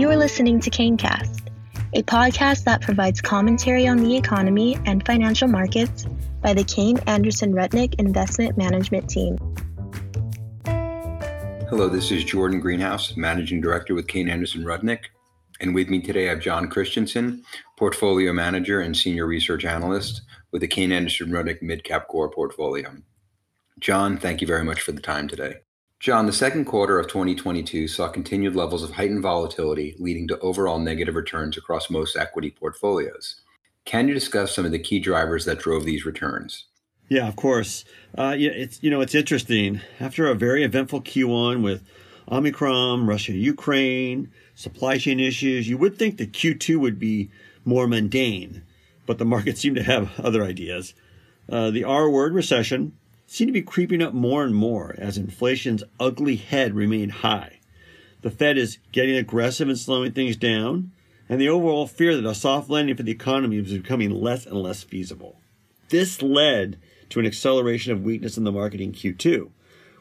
You are listening to KayneCast, a podcast that provides commentary on the economy and financial markets by the Kayne Anderson Rudnick Investment Management Team. Hello, this is Jordan Greenhouse, Managing Director with Kayne Anderson Rudnick. And with me today, I have John Christensen, Portfolio Manager and Senior Research Analyst with the Kayne Anderson Rudnick Midcap Core Portfolio. John, thank you very much for the time today. John, the second quarter of 2022 saw continued levels of heightened volatility, leading to overall negative returns across most equity portfolios. Can you discuss some of the key drivers that drove these returns? Yeah, of course. Uh, yeah, it's you know it's interesting. After a very eventful Q1 with Omicron, Russia, Ukraine, supply chain issues, you would think that Q2 would be more mundane, but the market seemed to have other ideas. Uh, the R word recession seem to be creeping up more and more as inflation's ugly head remained high. The Fed is getting aggressive and slowing things down, and the overall fear that a soft landing for the economy was becoming less and less feasible. This led to an acceleration of weakness in the market in Q2,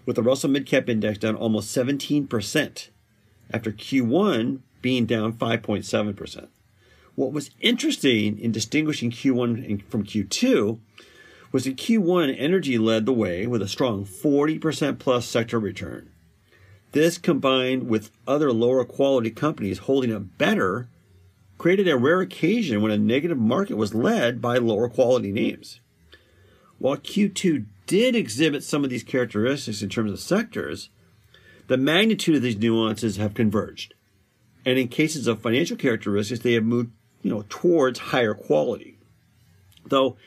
with the Russell Midcap Index down almost 17%, after Q1 being down 5.7%. What was interesting in distinguishing Q1 from Q2 was that Q1 energy led the way with a strong 40% plus sector return. This combined with other lower quality companies holding up better created a rare occasion when a negative market was led by lower quality names. While Q2 did exhibit some of these characteristics in terms of sectors, the magnitude of these nuances have converged. And in cases of financial characteristics, they have moved, you know, towards higher quality. Though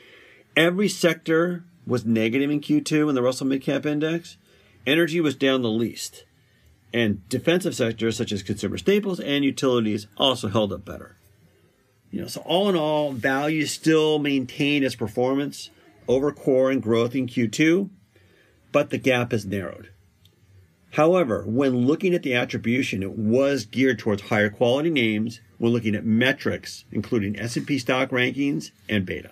Every sector was negative in Q2 in the Russell Midcap Index. Energy was down the least. And defensive sectors such as consumer staples and utilities also held up better. You know, so all in all, value still maintained its performance over core and growth in Q2, but the gap has narrowed. However, when looking at the attribution, it was geared towards higher quality names when looking at metrics, including S&P stock rankings and beta.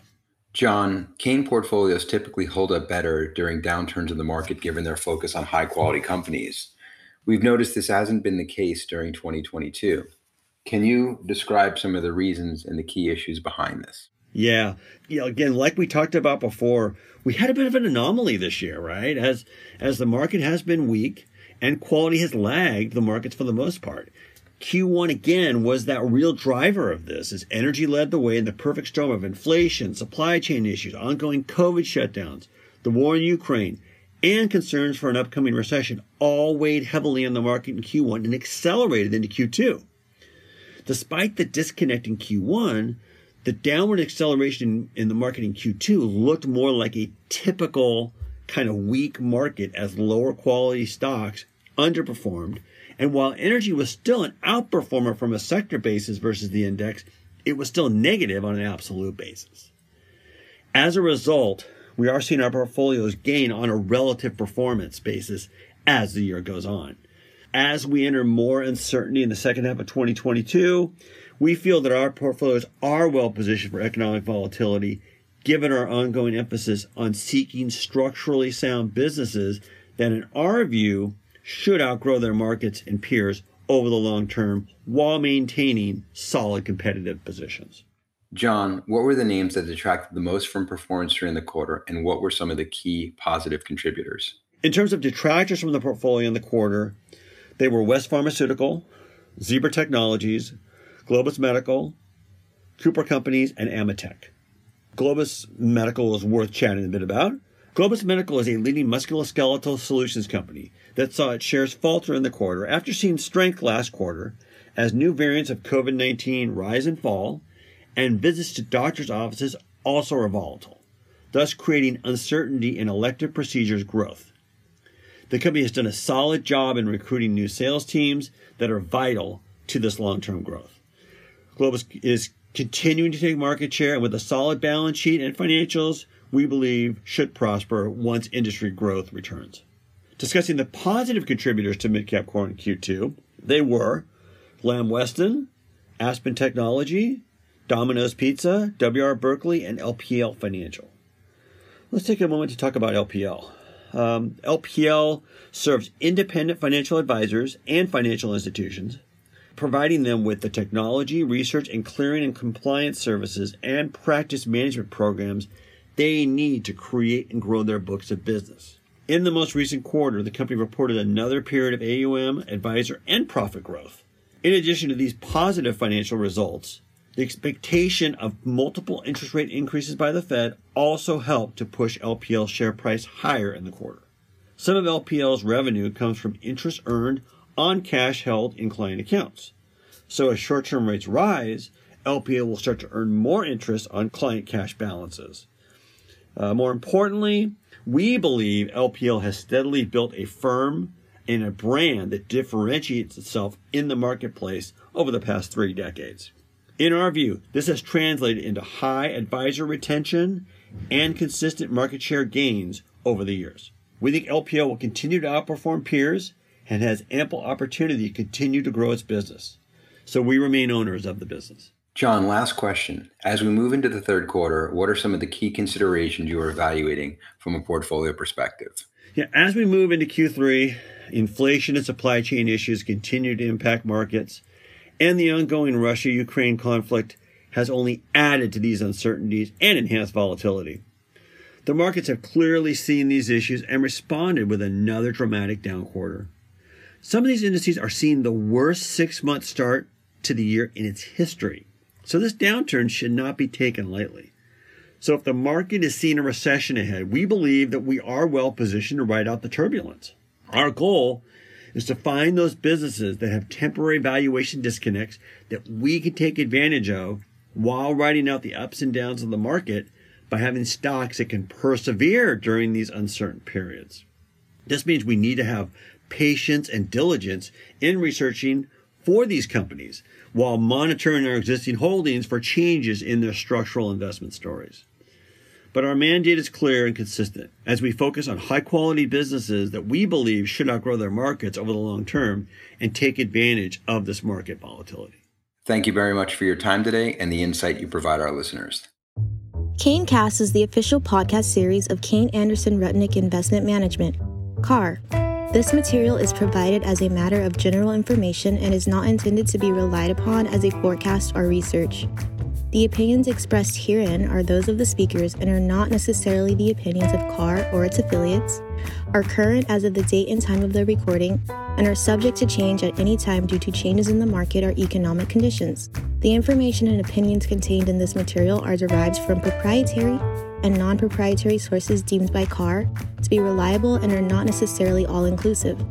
John, Kayne portfolios typically hold up better during downturns in the market given their focus on high quality companies. We've noticed this hasn't been the case during 2022. Can you describe some of the reasons and the key issues behind this? Yeah. Know, again, like we talked about before, we had a bit of an anomaly this year, right? As as the market has been weak and quality has lagged the markets for the most part. Q1 again was that real driver of this as energy led the way in the perfect storm of inflation, supply chain issues, ongoing COVID shutdowns, the war in Ukraine, and concerns for an upcoming recession all weighed heavily on the market in Q1 and accelerated into Q2. Despite the disconnect in Q1, the downward acceleration in the market in Q2 looked more like a typical kind of weak market as lower quality stocks underperformed and while energy was still an outperformer from a sector basis versus the index, it was still negative on an absolute basis. As a result, we are seeing our portfolios gain on a relative performance basis as the year goes on. As we enter more uncertainty in the second half of 2022, we feel that our portfolios are well positioned for economic volatility given our ongoing emphasis on seeking structurally sound businesses that in our view should outgrow their markets and peers over the long term while maintaining solid competitive positions. John, what were the names that detracted the most from performance during the quarter, and what were some of the key positive contributors? In terms of detractors from the portfolio in the quarter, they were West Pharmaceutical, Zebra Technologies, Globus Medical, Cooper Companies, and Ametek. Globus Medical is worth chatting a bit about. Globus Medical is a leading musculoskeletal solutions company that saw its shares falter in the quarter after seeing strength last quarter as new variants of COVID 19 rise and fall, and visits to doctors' offices also are volatile, thus creating uncertainty in elective procedures growth. The company has done a solid job in recruiting new sales teams that are vital to this long term growth. Globus is continuing to take market share, and with a solid balance sheet and financials, we believe should prosper once industry growth returns. Discussing the positive contributors to midcap core in Q2, they were Lamb Weston, Aspen Technology, Domino's Pizza, WR Berkley, and LPL Financial. Let's take a moment to talk about LPL. Um, LPL serves independent financial advisors and financial institutions providing them with the technology, research, and clearing and compliance services and practice management programs they need to create and grow their books of business. In the most recent quarter, the company reported another period of AUM, advisor, and profit growth. In addition to these positive financial results, the expectation of multiple interest rate increases by the Fed also helped to push LPL's share price higher in the quarter. Some of LPL's revenue comes from interest earned on cash held in client accounts. So as short term rates rise, LPL will start to earn more interest on client cash balances. Uh, more importantly, we believe LPL has steadily built a firm and a brand that differentiates itself in the marketplace over the past three decades. In our view, this has translated into high advisor retention and consistent market share gains over the years. We think LPL will continue to outperform peers and has ample opportunity to continue to grow its business. So we remain owners of the business. John, last question. As we move into the third quarter, what are some of the key considerations you are evaluating from a portfolio perspective? Yeah, as we move into Q3, inflation and supply chain issues continue to impact markets, and the ongoing Russia Ukraine conflict has only added to these uncertainties and enhanced volatility. The markets have clearly seen these issues and responded with another dramatic down quarter. Some of these indices are seeing the worst six month start to the year in its history. So this downturn should not be taken lightly. So if the market is seeing a recession ahead, we believe that we are well positioned to ride out the turbulence. Our goal is to find those businesses that have temporary valuation disconnects that we can take advantage of while riding out the ups and downs of the market by having stocks that can persevere during these uncertain periods. This means we need to have patience and diligence in researching for these companies while monitoring our existing holdings for changes in their structural investment stories. But our mandate is clear and consistent as we focus on high quality businesses that we believe should outgrow their markets over the long term and take advantage of this market volatility. Thank you very much for your time today and the insight you provide our listeners. Kayne Cast is the official podcast series of Kayne Anderson Rudnick Investment Management, KAR. This material is provided as a matter of general information and is not intended to be relied upon as a forecast or research. The opinions expressed herein are those of the speakers and are not necessarily the opinions of KAR or its affiliates, are current as of the date and time of the recording, and are subject to change at any time due to changes in the market or economic conditions. The information and opinions contained in this material are derived from proprietary and non proprietary sources deemed by KAR to be reliable and are not necessarily all inclusive.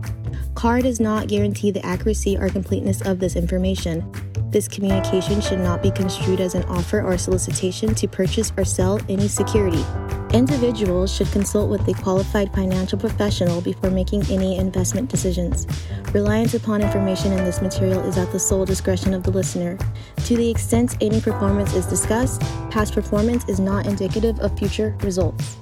KAR does not guarantee the accuracy or completeness of this information. This communication should not be construed as an offer or solicitation to purchase or sell any security. Individuals should consult with a qualified financial professional before making any investment decisions. Reliance upon information in this material is at the sole discretion of the listener. To the extent any performance is discussed, past performance is not indicative of future results.